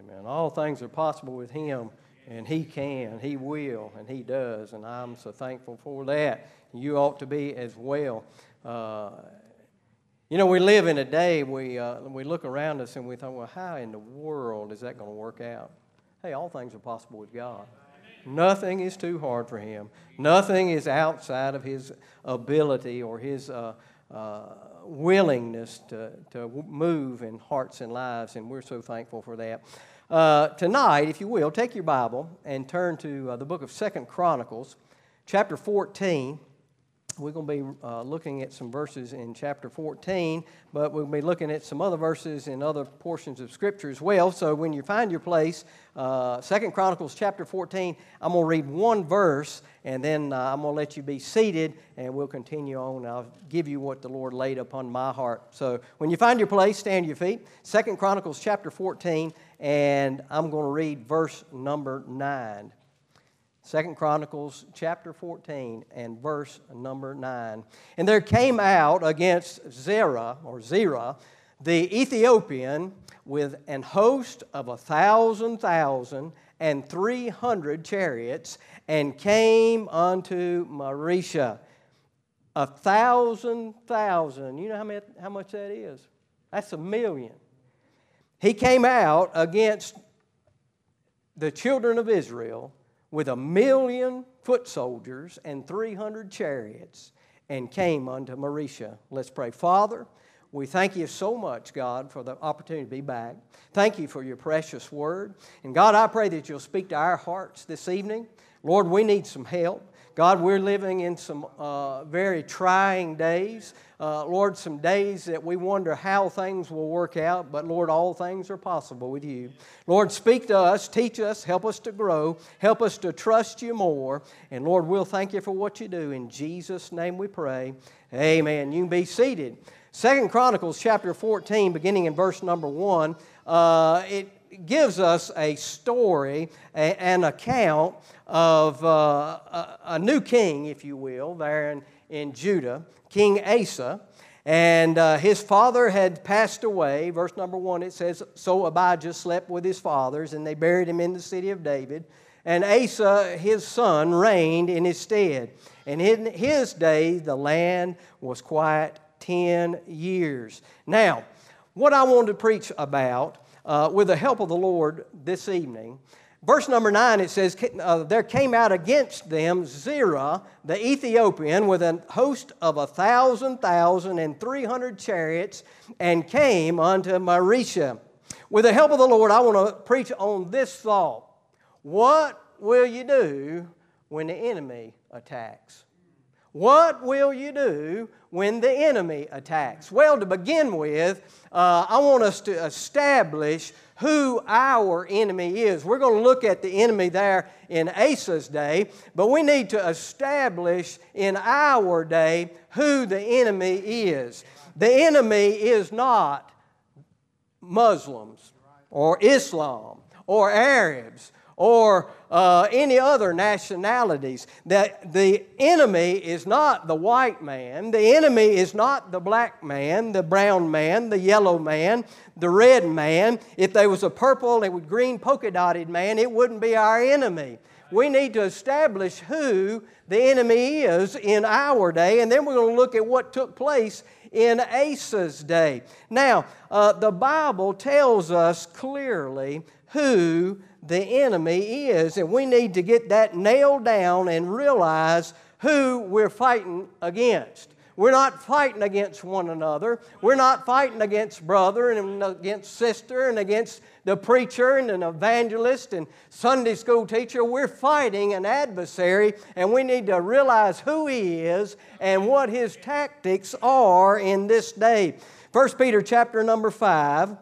Amen. All things are possible with Him, and He can, He will, and He does, and I'm so thankful for that. You ought to be as well. Uh, you know, we live in a day, we, uh, we look around us and we think, well, how in the world is that going to work out? Hey, all things are possible with God. Nothing is too hard for Him. Nothing is outside of His ability or His uh, uh, willingness to, to move in hearts and lives, and we're so thankful for that. Uh, tonight, if you will, take your Bible and turn to uh, the book of Second Chronicles, chapter 14. We're going to be uh, looking at some verses in chapter 14, but we'll be looking at some other verses in other portions of Scripture as well. So when you find your place, uh, Second Chronicles chapter 14, I'm going to read one verse, and then uh, I'm going to let you be seated, and we'll continue on. I'll give you what the Lord laid upon my heart. So when you find your place, stand your feet. Second Chronicles chapter 14, and I'm going to read verse number 9. Second Chronicles chapter 14 and verse number 9. And there came out against Zerah or Zerah the Ethiopian with an host of a thousand thousand and three hundred chariots and came unto Mareshah. A thousand thousand. You know how, many, how much that is? That's a million. He came out against the children of Israel with a million foot soldiers and 300 chariots and came unto Mareshah. Let's pray. Father, we thank you so much, God, for the opportunity to be back. Thank you for your precious word. And God, I pray that you'll speak to our hearts this evening. Lord, we need some help. God, we're living in some uh, very trying days. Uh, Lord, some days that we wonder how things will work out, but Lord, all things are possible with you. Lord, speak to us, teach us, help us to grow, help us to trust you more. And Lord, we'll thank you for what you do. In Jesus' name we pray. Amen. You can be seated. Second Chronicles chapter 14, beginning in verse number 1, uh, it gives us a story, an account of uh, a, a, new king, if you will, there in, in Judah, King Asa. And uh, his father had passed away. Verse number one, it says, So Abijah slept with his fathers, and they buried him in the city of David. And Asa, his son, reigned in his stead. And in his day, the land was quiet 10 years. Now, what I want to preach about, uh, with the help of the Lord this evening, Verse number nine, it says, uh, There came out against them Zerah, the Ethiopian, with a host of a thousand thousand and three hundred chariots, and came unto Mareshah. With the help of the Lord, I want to preach on this thought What will you do when the enemy attacks? What will you do when the enemy attacks? Well, to begin with, uh, I want us to establish who our enemy is. We're going to look at the enemy there in Asa's day, but we need to establish in our day who the enemy is. The enemy is not Muslims or Islam or Arabs or uh, any other nationalities. That the enemy is not the white man, the enemy is not the black man, the brown man, the yellow man, the red man. If there was a purple and green polka dotted man, it wouldn't be our enemy. We need to establish who the enemy is in our day, and then we're going to look at what took place in Asa's day. Now, uh, the Bible tells us clearly who the enemy is. And we need to get that nailed down and realize who we're fighting against. We're not fighting against one another. We're not fighting against brother and against sister and against the preacher and an evangelist and Sunday school teacher. We're fighting an adversary, and we need to realize who he is and what his tactics are in this day. 1 Peter chapter number 5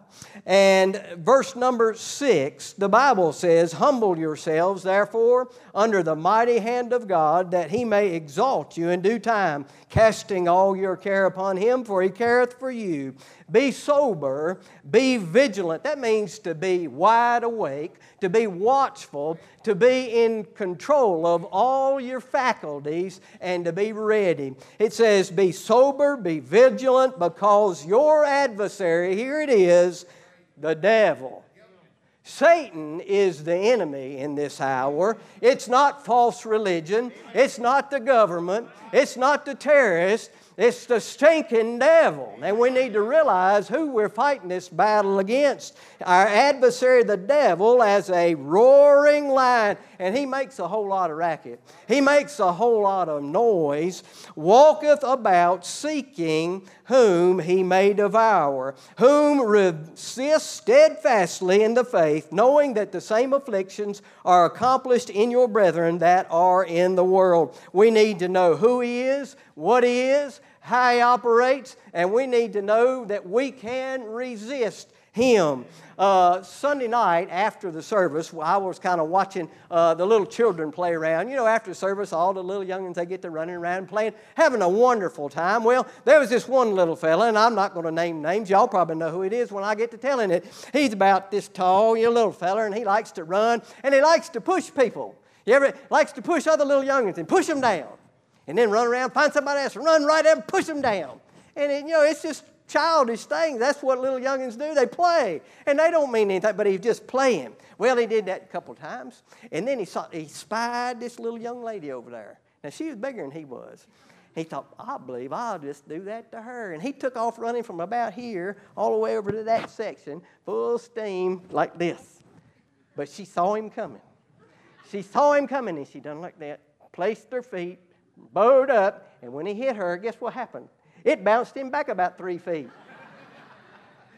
and verse number 6, the Bible says, Humble yourselves, therefore, under the mighty hand of God, that he may exalt you in due time, casting all your care upon him, for he careth for you. Be sober, be vigilant. That means to be wide awake, to be watchful, to be in control of all your faculties, and to be ready. It says, Be sober, be vigilant, because your adversary, here it is, the devil. Satan is the enemy in this hour. It's not false religion. It's not the government. It's not the terrorists. It's the stinking devil. And we need to realize who we're fighting this battle against. Our adversary, the devil, as a roaring lion, and he makes a whole lot of racket. He makes a whole lot of noise, walketh about seeking whom he may devour, whom resist steadfastly in the faith, knowing that the same afflictions are accomplished in your brethren that are in the world. We need to know who he is, what he is, how he operates, and we need to know that we can resist him. Uh, Sunday night after the service, I was kind of watching uh, the little children play around. You know, after service, all the little youngins they get to running around playing, having a wonderful time. Well, there was this one little fella, and I'm not going to name names. Y'all probably know who it is when I get to telling it. He's about this tall, you know, little fella, and he likes to run and he likes to push people. He ever likes to push other little youngins and push them down and then run around, find somebody else, run right up, push them down. And, it, you know, it's just childish things. That's what little youngins do. They play. And they don't mean anything, but he's just playing. Well, he did that a couple times. And then he, saw, he spied this little young lady over there. Now, she was bigger than he was. He thought, I believe I'll just do that to her. And he took off running from about here all the way over to that section, full steam, like this. But she saw him coming. She saw him coming, and she done like that, placed her feet, bowed up, and when he hit her, guess what happened? It bounced him back about three feet.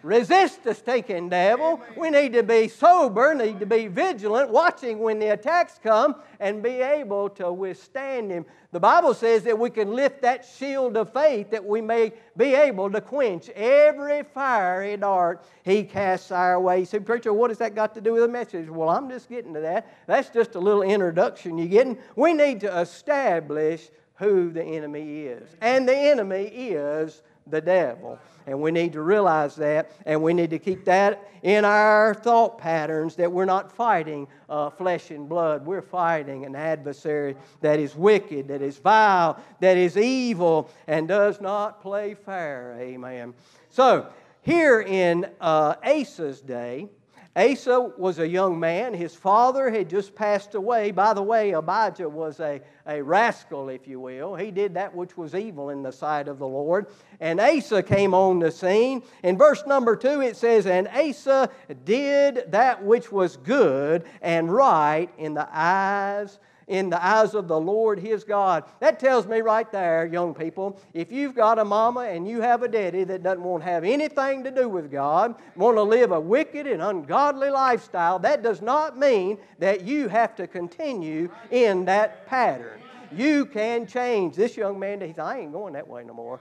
Resist the stinking devil. We need to be sober, need to be vigilant, watching when the attacks come, and be able to withstand him. The Bible says that we can lift that shield of faith that we may be able to quench every fiery dart he casts our way. So, preacher, what has that got to do with the message? Well, I'm just getting to that. That's just a little introduction you're getting. We need to establish who the enemy is. And the enemy is the devil. And we need to realize that, and we need to keep that in our thought patterns that we're not fighting uh, flesh and blood. We're fighting an adversary that is wicked, that is vile, that is evil, and does not play fair. Amen. So, here in uh, Asa's day, Asa was a young man. His father had just passed away. By the way, Abijah was a, a rascal, if you will. He did that which was evil in the sight of the Lord. And Asa came on the scene. In verse number two, it says, And Asa did that which was good and right in the eyes in the eyes of the Lord his God. That tells me right there, young people, if you've got a mama and you have a daddy that doesn't want to have anything to do with God, want to live a wicked and ungodly lifestyle, that does not mean that you have to continue in that pattern. You can change. This young man, he said, I ain't going that way no more.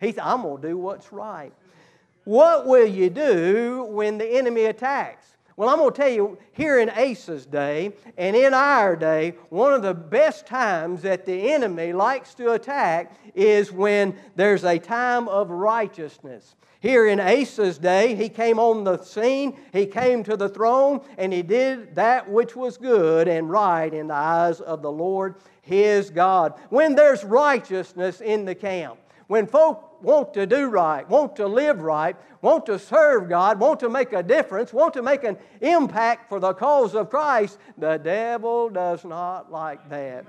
He said, I'm going to do what's right. What will you do when the enemy attacks? Well, I'm going to tell you, here in Asa's day and in our day, one of the best times that the enemy likes to attack is when there's a time of righteousness. Here in Asa's day, he came on the scene, he came to the throne, and he did that which was good and right in the eyes of the Lord his God. When there's righteousness in the camp, when folk want to do right, want to live right, want to serve God, want to make a difference, want to make an impact for the cause of Christ, the devil does not like that.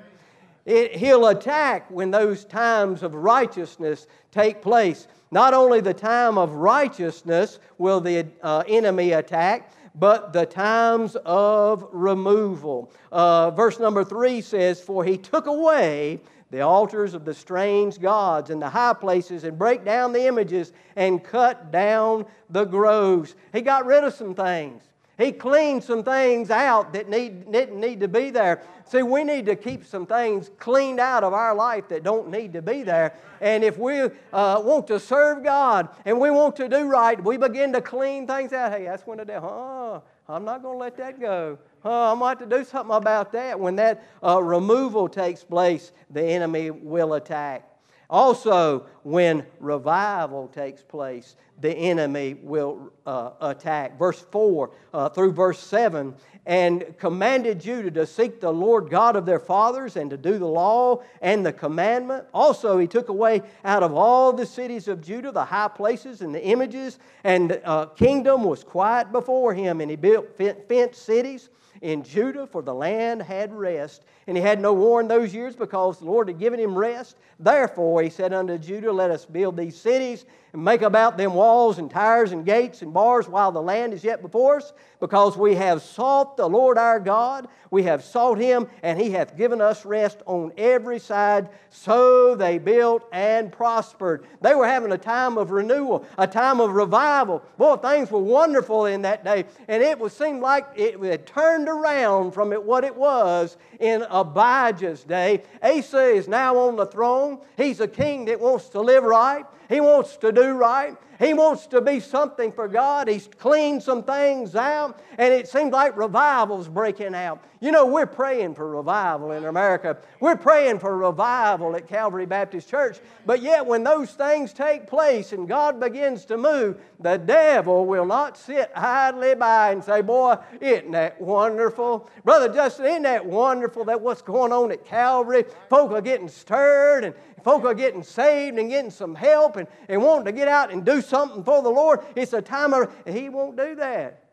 It, he'll attack when those times of righteousness take place. Not only the time of righteousness will the uh, enemy attack, but the times of removal. Uh, verse number three says, For he took away the altars of the strange gods and the high places and break down the images and cut down the groves. He got rid of some things. He cleaned some things out that need, didn't need to be there. See, we need to keep some things cleaned out of our life that don't need to be there. And if we uh, want to serve God and we want to do right, we begin to clean things out. Hey, that's when the devil, I'm not going to let that go. I'm going to have to do something about that. When that uh, removal takes place, the enemy will attack. Also, when revival takes place, the enemy will uh, attack. Verse 4 uh, through verse 7 and commanded Judah to seek the Lord God of their fathers and to do the law and the commandment. Also, he took away out of all the cities of Judah the high places and the images, and the uh, kingdom was quiet before him, and he built fenced cities in Judah, for the land had rest. And he had no war in those years because the Lord had given him rest. Therefore, he said unto Judah, Let us build these cities and make about them walls and towers and gates and bars while the land is yet before us, because we have sought the Lord our God. We have sought him, and he hath given us rest on every side. So they built and prospered. They were having a time of renewal, a time of revival. Boy, things were wonderful in that day, and it would seem like it had turned around from it, what it was in Abijah's day. Asa is now on the throne. He's a king that wants to live right. He wants to do right. He wants to be something for God. He's cleaned some things out, and it seems like revival's breaking out. You know, we're praying for revival in America. We're praying for revival at Calvary Baptist Church. But yet, when those things take place and God begins to move, the devil will not sit idly by and say, Boy, isn't that wonderful? Brother Justin, isn't that wonderful that what's going on at Calvary? Folk are getting stirred and folk are getting saved and getting some help and, and wanting to get out and do something for the Lord. It's a time of, He won't do that.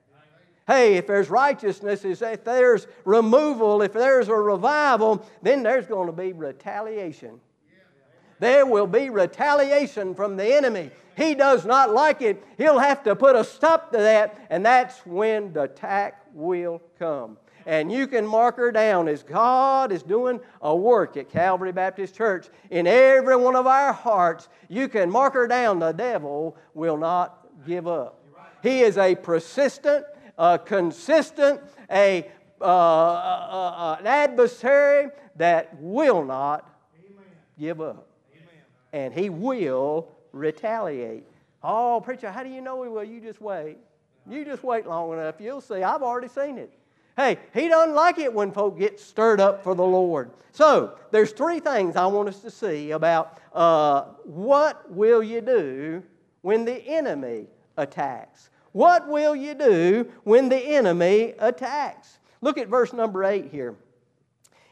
Hey, if there's righteousness, if there's removal, if there's a revival, then there's going to be retaliation. There will be retaliation from the enemy. He does not like it. He'll have to put a stop to that, and that's when the attack will come and you can mark her down as God is doing a work at Calvary Baptist Church in every one of our hearts. You can mark her down. The devil will not give up. He is a persistent, a consistent, a, uh, uh, uh, an adversary that will not give up. And he will retaliate. Oh, preacher, how do you know he will? You just wait. You just wait long enough. You'll see. I've already seen it. Hey, he doesn't like it when folk get stirred up for the Lord. So, there's three things I want us to see about uh, what will you do when the enemy attacks. What will you do when the enemy attacks? Look at verse number 8 here.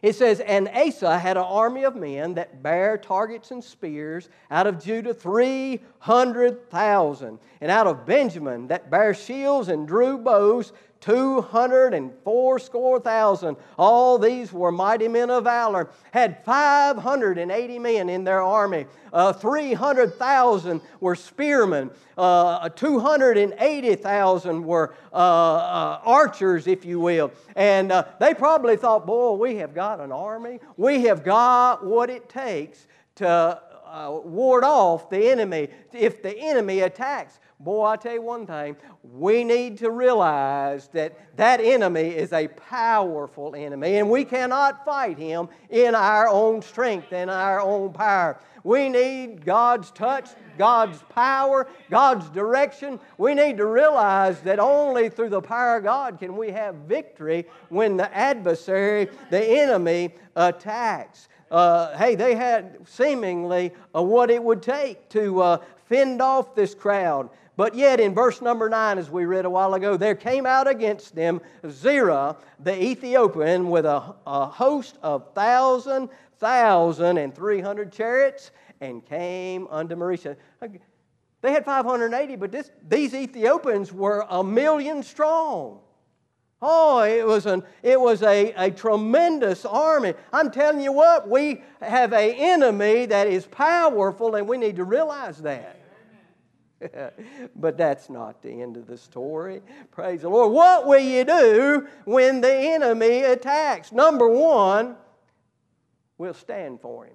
It says, And Asa had an army of men that bare targets and spears, out of Judah 300,000, and out of Benjamin that bare shields and drew bows two hundred and fourscore thousand. All these were mighty men of valor. Had five hundred and eighty men in their army. Uh, three hundred thousand were spearmen. Uh, two hundred and eighty thousand were uh, uh archers, if you will. And uh, they probably thought, "Boy, we have got an army. We have got what it takes to." Uh, ward off the enemy if the enemy attacks. Boy, I tell you one thing, we need to realize that that enemy is a powerful enemy, and we cannot fight him in our own strength and our own power. We need God's touch, God's power, God's direction. We need to realize that only through the power of God can we have victory when the adversary, the enemy, attacks. Uh, hey, they had seemingly uh, what it would take to uh, fend off this crowd. But yet, in verse number 9, as we read a while ago, there came out against them Zerah the Ethiopian with a, a host of thousand, thousand, and three hundred chariots and came unto Mareshah. They had 580, but this, these Ethiopians were a million strong. Oh, it was, an, it was a, a tremendous army. I'm telling you what, we have an enemy that is powerful, and we need to realize that. but that's not the end of the story. Praise the Lord. What will you do when the enemy attacks? Number one, we'll stand for him.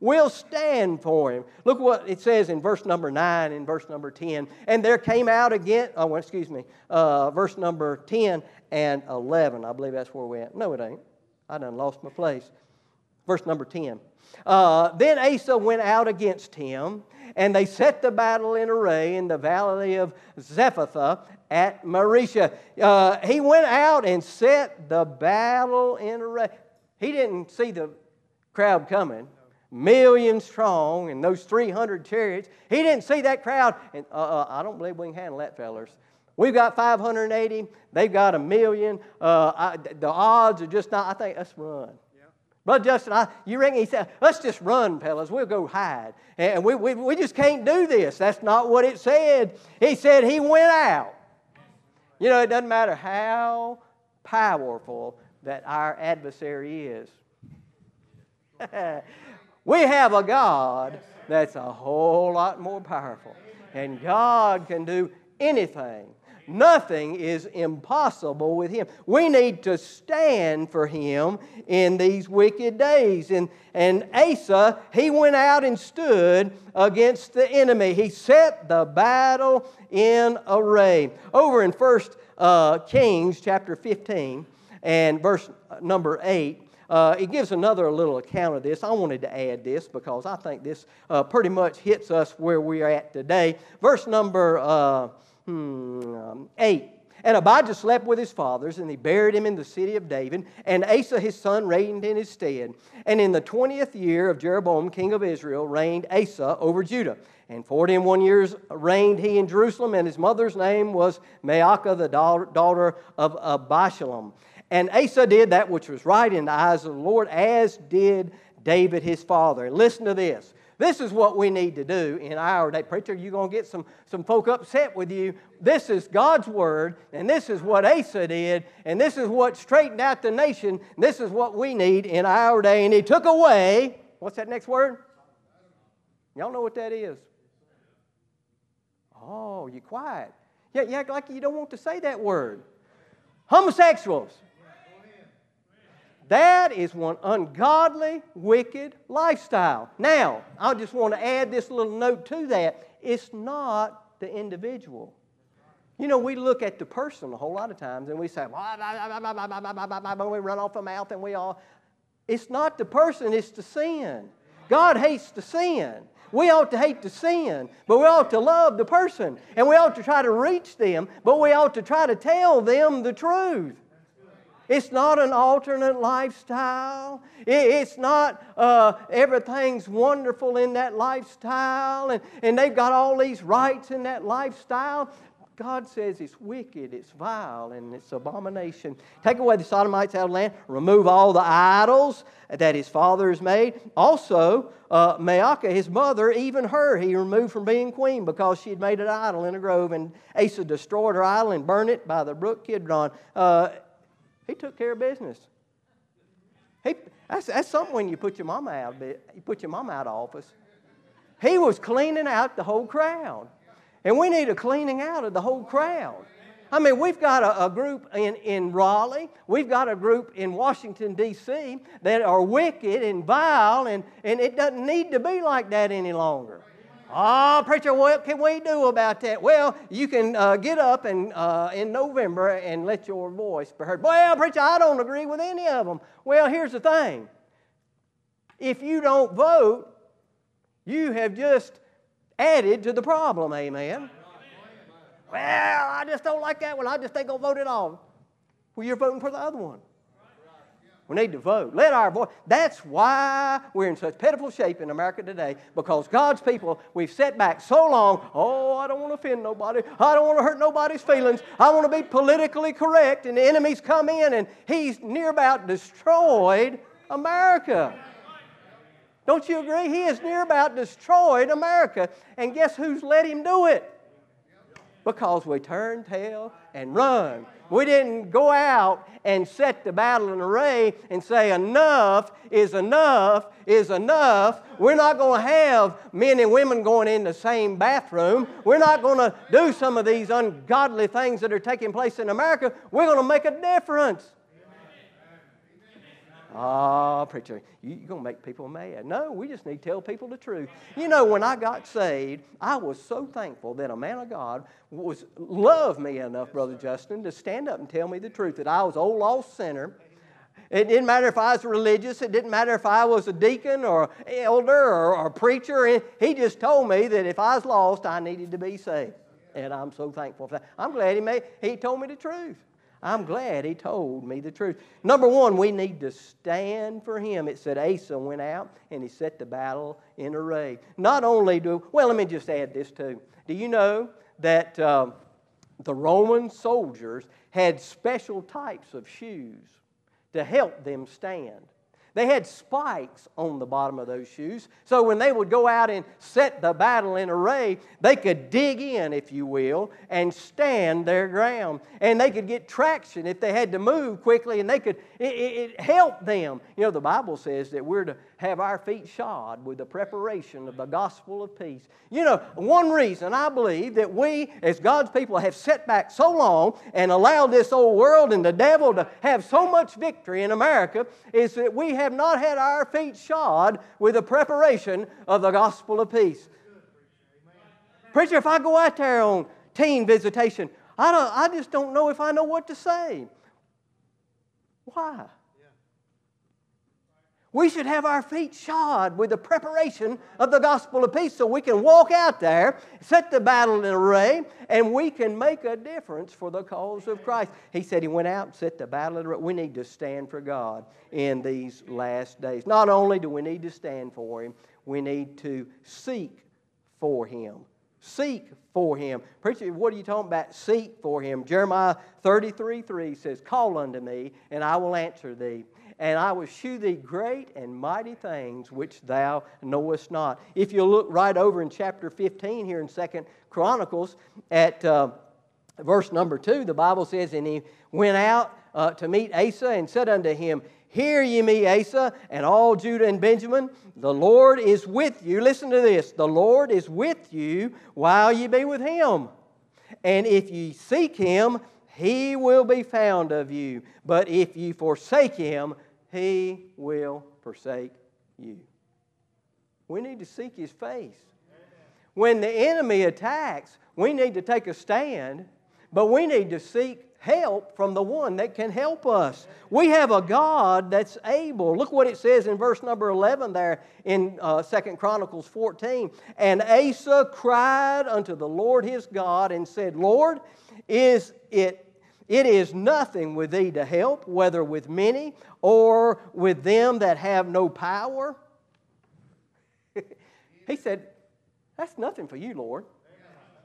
We'll stand for him. Look what it says in verse number 9 and verse number 10. And there came out again, oh, excuse me, uh, verse number 10 and 11. I believe that's where we're at. No, it ain't. I done lost my place. Verse number 10. Uh, then Asa went out against him and they set the battle in array in the valley of Zephathah at Mareshah. Uh, he went out and set the battle in array. He didn't see the crowd coming, million strong, and those 300 chariots. He didn't see that crowd. And uh, I don't believe we can handle that, fellers. We've got 580. They've got a million. Uh, I, the odds are just not. I think let's run. Brother Justin, I, you reckon he said, let's just run, fellas. We'll go hide. And we, we, we just can't do this. That's not what it said. He said he went out. You know, it doesn't matter how powerful that our adversary is. we have a God that's a whole lot more powerful. And God can do anything Nothing is impossible with him. We need to stand for him in these wicked days. And, and Asa, he went out and stood against the enemy. He set the battle in array. Over in 1 uh, Kings chapter 15 and verse number 8, uh, it gives another little account of this. I wanted to add this because I think this uh, pretty much hits us where we are at today. Verse number uh, hmm, um, 8. And Abijah slept with his fathers, and he buried him in the city of David. And Asa his son reigned in his stead. And in the twentieth year of Jeroboam, king of Israel, reigned Asa over Judah. And forty and one years reigned he in Jerusalem, and his mother's name was Maacah, the daughter of Abishalom. And Asa did that which was right in the eyes of the Lord, as did David his father. And listen to this. This is what we need to do in our day. Preacher, you're going to get some, some folk upset with you. This is God's word, and this is what Asa did, and this is what straightened out the nation. This is what we need in our day. And he took away, what's that next word? Y'all know what that is? Oh, you're quiet. Yeah, you act like you don't want to say that word. Homosexuals. That is one ungodly, wicked lifestyle. Now, I just want to add this little note to that. It's not the individual. You know, we look at the person a whole lot of times and we say, when we run off the mouth and we all. It's not the person, it's the sin. God hates the sin. We ought to hate the sin, but we ought to love the person. And we ought to try to reach them, but we ought to try to tell them the truth. It's not an alternate lifestyle. It's not uh, everything's wonderful in that lifestyle and, and they've got all these rights in that lifestyle. God says it's wicked, it's vile, and it's abomination. Take away the sodomites out of land, remove all the idols that his father has made. Also, uh, Maacah, his mother, even her, he removed from being queen because she had made an idol in a grove, and Asa destroyed her idol and burned it by the brook Kidron. Uh, he took care of business. He, that's, that's something when you put your mama out, you put your mama out of office. He was cleaning out the whole crowd. And we need a cleaning out of the whole crowd. I mean, we've got a, a, group in, in Raleigh, we've got a group in Washington, D.C., that are wicked and vile, and, and it doesn't need to be like that any longer. Oh, preacher, what can we do about that? Well, you can uh, get up and, uh, in November and let your voice be heard. Well, preacher, I don't agree with any of them. Well, here's the thing if you don't vote, you have just added to the problem, amen. Well, I just don't like that one. I just ain't to vote at all. Well, you're voting for the other one. We need to vote. Let our voice. That's why we're in such pitiful shape in America today because God's people, we've set back so long. Oh, I don't want to offend nobody. I don't want to hurt nobody's feelings. I want to be politically correct. And the enemy's come in and he's near about destroyed America. Don't you agree? He has near about destroyed America. And guess who's let him do it? Because we turn tail and run we didn't go out and set the battle in array and say, enough is enough is enough. We're not going to have men and women going in the same bathroom. We're not going to do some of these ungodly things that are taking place in America. We're going to make a difference. Oh, preacher, you're going to make people mad. No, we just need to tell people the truth. You know, when I got saved, I was so thankful that a man of God was loved me enough, Brother Justin, to stand up and tell me the truth that I was old lost sinner. It didn't matter if I was religious. It didn't matter if I was a deacon or elder or, or a preacher. He just told me that if I was lost, I needed to be saved. And I'm so thankful for that. I'm glad he, made, he told me the truth. I'm glad he told me the truth. Number one, we need to stand for him. It said Asa went out and he set the battle in array. Not only do, well, let me just add this too. Do you know that uh, the Roman soldiers had special types of shoes to help them stand. They had spikes on the bottom of those shoes, so when they would go out and set the battle in array, they could dig in, if you will, and stand their ground. And they could get traction if they had to move quickly, and they could, it, it, it helped them. You know, the Bible says that we're to have our feet shod with the preparation of the gospel of peace. You know, one reason I believe that we, as God's people, have set back so long and allowed this old world and the devil to have so much victory in America is that we have not had our feet shod with the preparation of the gospel of peace. Preacher, if I go out there on teen visitation, I, don't, I just don't know if I know what to say. Why? We should have our feet shod with the preparation of the gospel of peace so we can walk out there, set the battle in array, and we can make a difference for the cause of Christ. He said he went out and set the battle in array. We need to stand for God in these last days. Not only do we need to stand for Him, we need to seek for Him. Seek for him. Preacher, what are you talking about? Seek for him. Jeremiah 33 3 says, Call unto me, and I will answer thee and I will shew thee great and mighty things which thou knowest not. If you look right over in chapter 15 here in Second Chronicles at uh, verse number 2, the Bible says, And he went out uh, to meet Asa and said unto him, Hear ye me, Asa, and all Judah and Benjamin. The Lord is with you. Listen to this. The Lord is with you while ye be with him. And if ye seek him, he will be found of you. But if ye forsake him, he will forsake you. We need to seek His face. When the enemy attacks, we need to take a stand, but we need to seek help from the one that can help us. We have a God that's able. Look what it says in verse number 11 there in uh, 2 Chronicles 14. And Asa cried unto the Lord his God and said, Lord, is it it is nothing with thee to help, whether with many or with them that have no power. he said, That's nothing for you, Lord.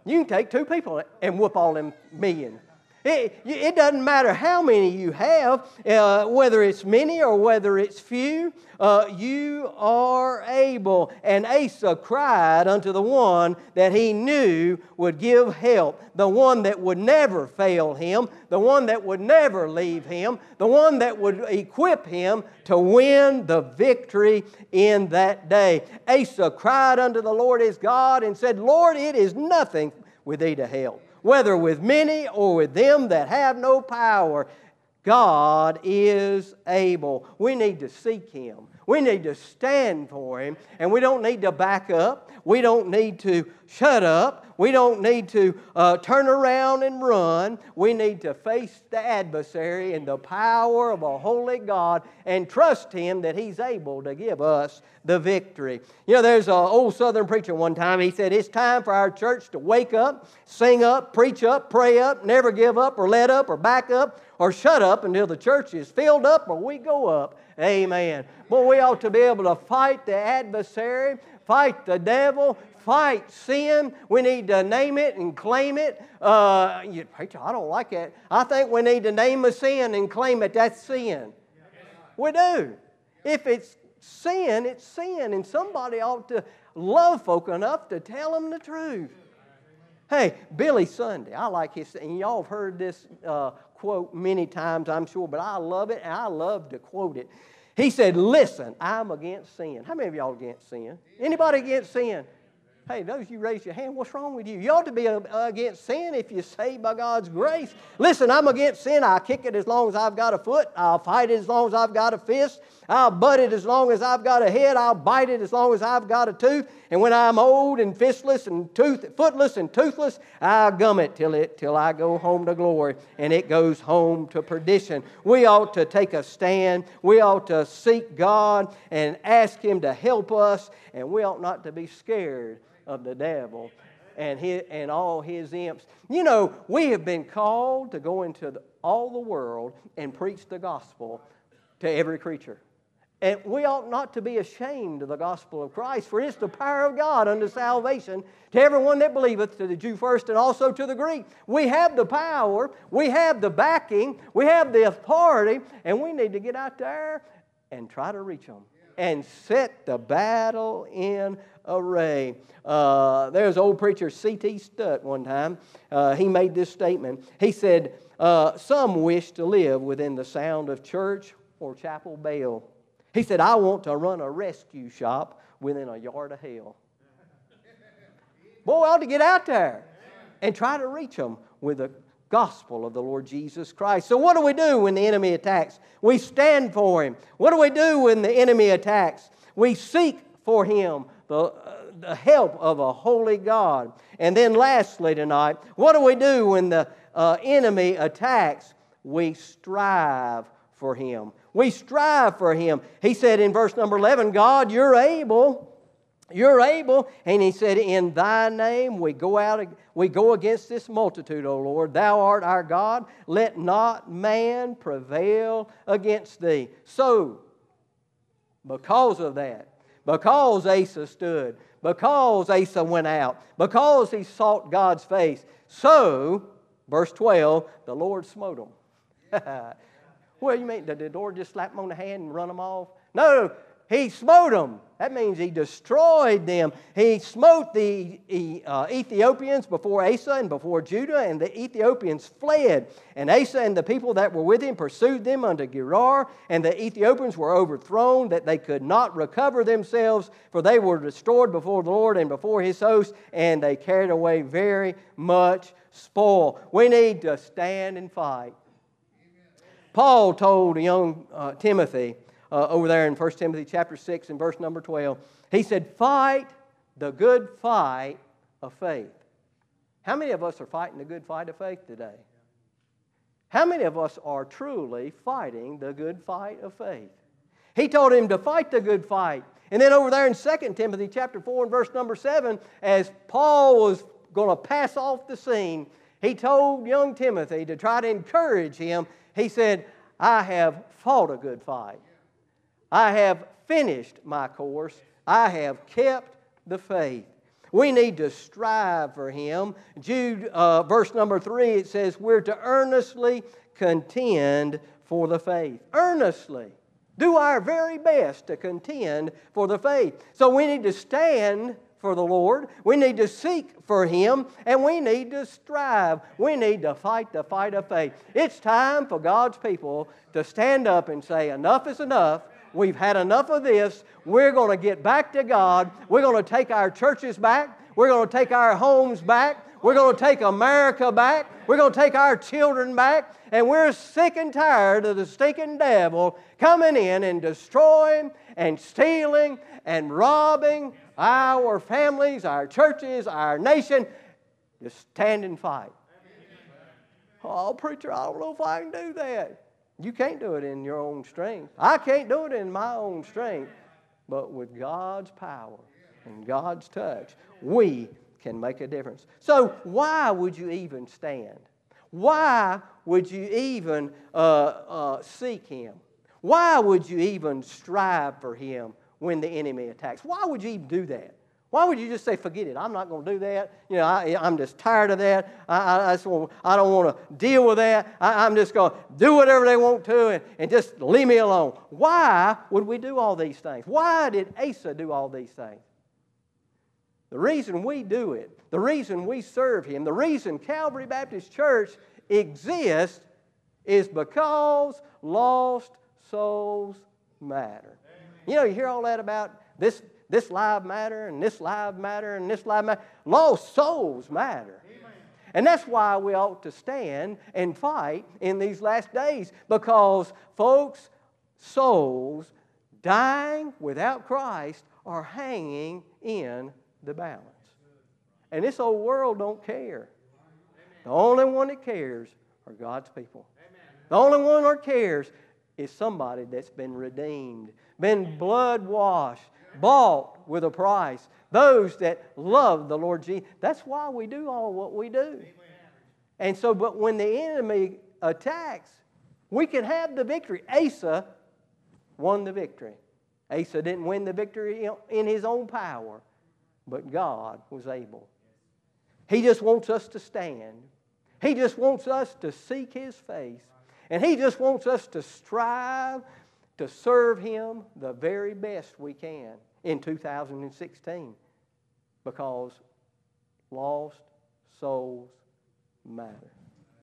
You can take two people and whoop all them million. It, it doesn't matter how many you have, uh, whether it's many or whether it's few, uh, you are able. And Asa cried unto the one that he knew would give help, the one that would never fail him, the one that would never leave him, the one that would equip him to win the victory in that day. Asa cried unto the Lord his God and said, Lord, it is nothing with thee to help whether with many or with them that have no power. God is able. We need to seek Him. We need to stand for Him, and we don't need to back up. We don't need to shut up. We don't need to uh, turn around and run. We need to face the adversary in the power of a holy God and trust Him that He's able to give us the victory. You know, there's an old Southern preacher one time, he said, It's time for our church to wake up, sing up, preach up, pray up, never give up or let up or back up or shut up until the church is filled up or we go up. Amen. But we ought to be able to fight the adversary, fight the devil, fight sin. We need to name it and claim it. Uh, you, preacher, I don't like it. I think we need to name a sin and claim it. That's sin. We do. If it's sin, it's sin, and somebody ought to love folk enough to tell them the truth. Hey, Billy Sunday, I like his, and y'all have heard this uh, quote many times, I'm sure, but I love it, and I love to quote it. He said, Listen, I'm against sin. How many of y'all against sin? Anybody against sin? Hey, those you raise your hand, what's wrong with you? You ought to be uh, against sin if you're saved by God's grace. Listen, I'm against sin. I'll kick it as long as I've got a foot. I'll fight it as long as I've got a fist. I'll butt it as long as I've got a head. I'll bite it as long as I've got a tooth. And when I'm old and fistless and tooth, footless and toothless, I'll gum it till, it till I go home to glory and it goes home to perdition. We ought to take a stand. We ought to seek God and ask Him to help us. And we ought not to be scared of the devil and, his, and all his imps. You know, we have been called to go into the, all the world and preach the gospel to every creature. And we ought not to be ashamed of the gospel of Christ, for it's the power of God unto salvation to everyone that believeth, to the Jew first and also to the Greek. We have the power, we have the backing, we have the authority, and we need to get out there and try to reach them and set the battle in array. Uh, there's old preacher C.T. Studd one time. Uh, he made this statement. He said, uh, Some wish to live within the sound of church or chapel bell. He said, I want to run a rescue shop within a yard of hell. Boy, I ought to get out there and try to reach them with the gospel of the Lord Jesus Christ. So, what do we do when the enemy attacks? We stand for him. What do we do when the enemy attacks? We seek for him the, uh, the help of a holy God. And then, lastly, tonight, what do we do when the uh, enemy attacks? We strive for him. We strive for him. He said in verse number 11, God, you're able. You're able. And he said, In thy name we go out, we go against this multitude, O Lord. Thou art our God. Let not man prevail against thee. So, because of that, because Asa stood, because Asa went out, because he sought God's face, so, verse 12, the Lord smote him. Well, you mean did the Lord just slap him on the hand and run him off? No, he smote them. That means he destroyed them. He smote the uh, Ethiopians before Asa and before Judah, and the Ethiopians fled. And Asa and the people that were with him pursued them unto Gerar, and the Ethiopians were overthrown, that they could not recover themselves, for they were destroyed before the Lord and before his host, and they carried away very much spoil. We need to stand and fight. Paul told young uh, Timothy uh, over there in 1 Timothy chapter 6 and verse number 12, he said, Fight the good fight of faith. How many of us are fighting the good fight of faith today? How many of us are truly fighting the good fight of faith? He told him to fight the good fight. And then over there in 2 Timothy chapter 4 and verse number 7, as Paul was going to pass off the scene, he told young Timothy to try to encourage him he said, I have fought a good fight. I have finished my course. I have kept the faith. We need to strive for Him. Jude, uh, verse number three, it says, We're to earnestly contend for the faith. Earnestly. Do our very best to contend for the faith. So we need to stand for the Lord. We need to seek for Him and we need to strive. We need to fight the fight of faith. It's time for God's people to stand up and say, Enough is enough. We've had enough of this. We're going to get back to God. We're going to take our churches back. We're going to take our homes back. We're going to take America back. We're going to take our children back. And we're sick and tired of the stinking devil coming in and destroying and stealing and robbing our families, our churches, our nation. Just stand and fight. Oh, preacher, I don't know if I can do that. You can't do it in your own strength. I can't do it in my own strength. But with God's power and God's touch, we can make a difference. So, why would you even stand? Why would you even uh, uh, seek Him? Why would you even strive for Him when the enemy attacks? Why would you even do that? Why would you just say, forget it? I'm not going to do that. You know, I, am just tired of that. I, I, I, want, I don't want to deal with that. I, am just going to do whatever they want to and, and just leave me alone. Why would we do all these things? Why did Asa do all these things? The reason we do it, the reason we serve Him, the reason Calvary Baptist Church exists is because lost souls matter. You know, you hear all that about this, this live matter and this live matter and this live matter. Lost souls matter. And that's why we ought to stand and fight in these last days because, folks, souls dying without Christ are hanging in the balance. And this old world don't care. The only one that cares are God's people. The only one that cares is somebody that's been redeemed, been blood washed, Bought with a price. Those that love the Lord Jesus. That's why we do all what we do. And so, but when the enemy attacks, we can have the victory. Asa won the victory. Asa didn't win the victory in his own power, but God was able. He just wants us to stand. He just wants us to seek His face. And He just wants us to strive to serve Him the very best we can in 2016 because lost souls matter.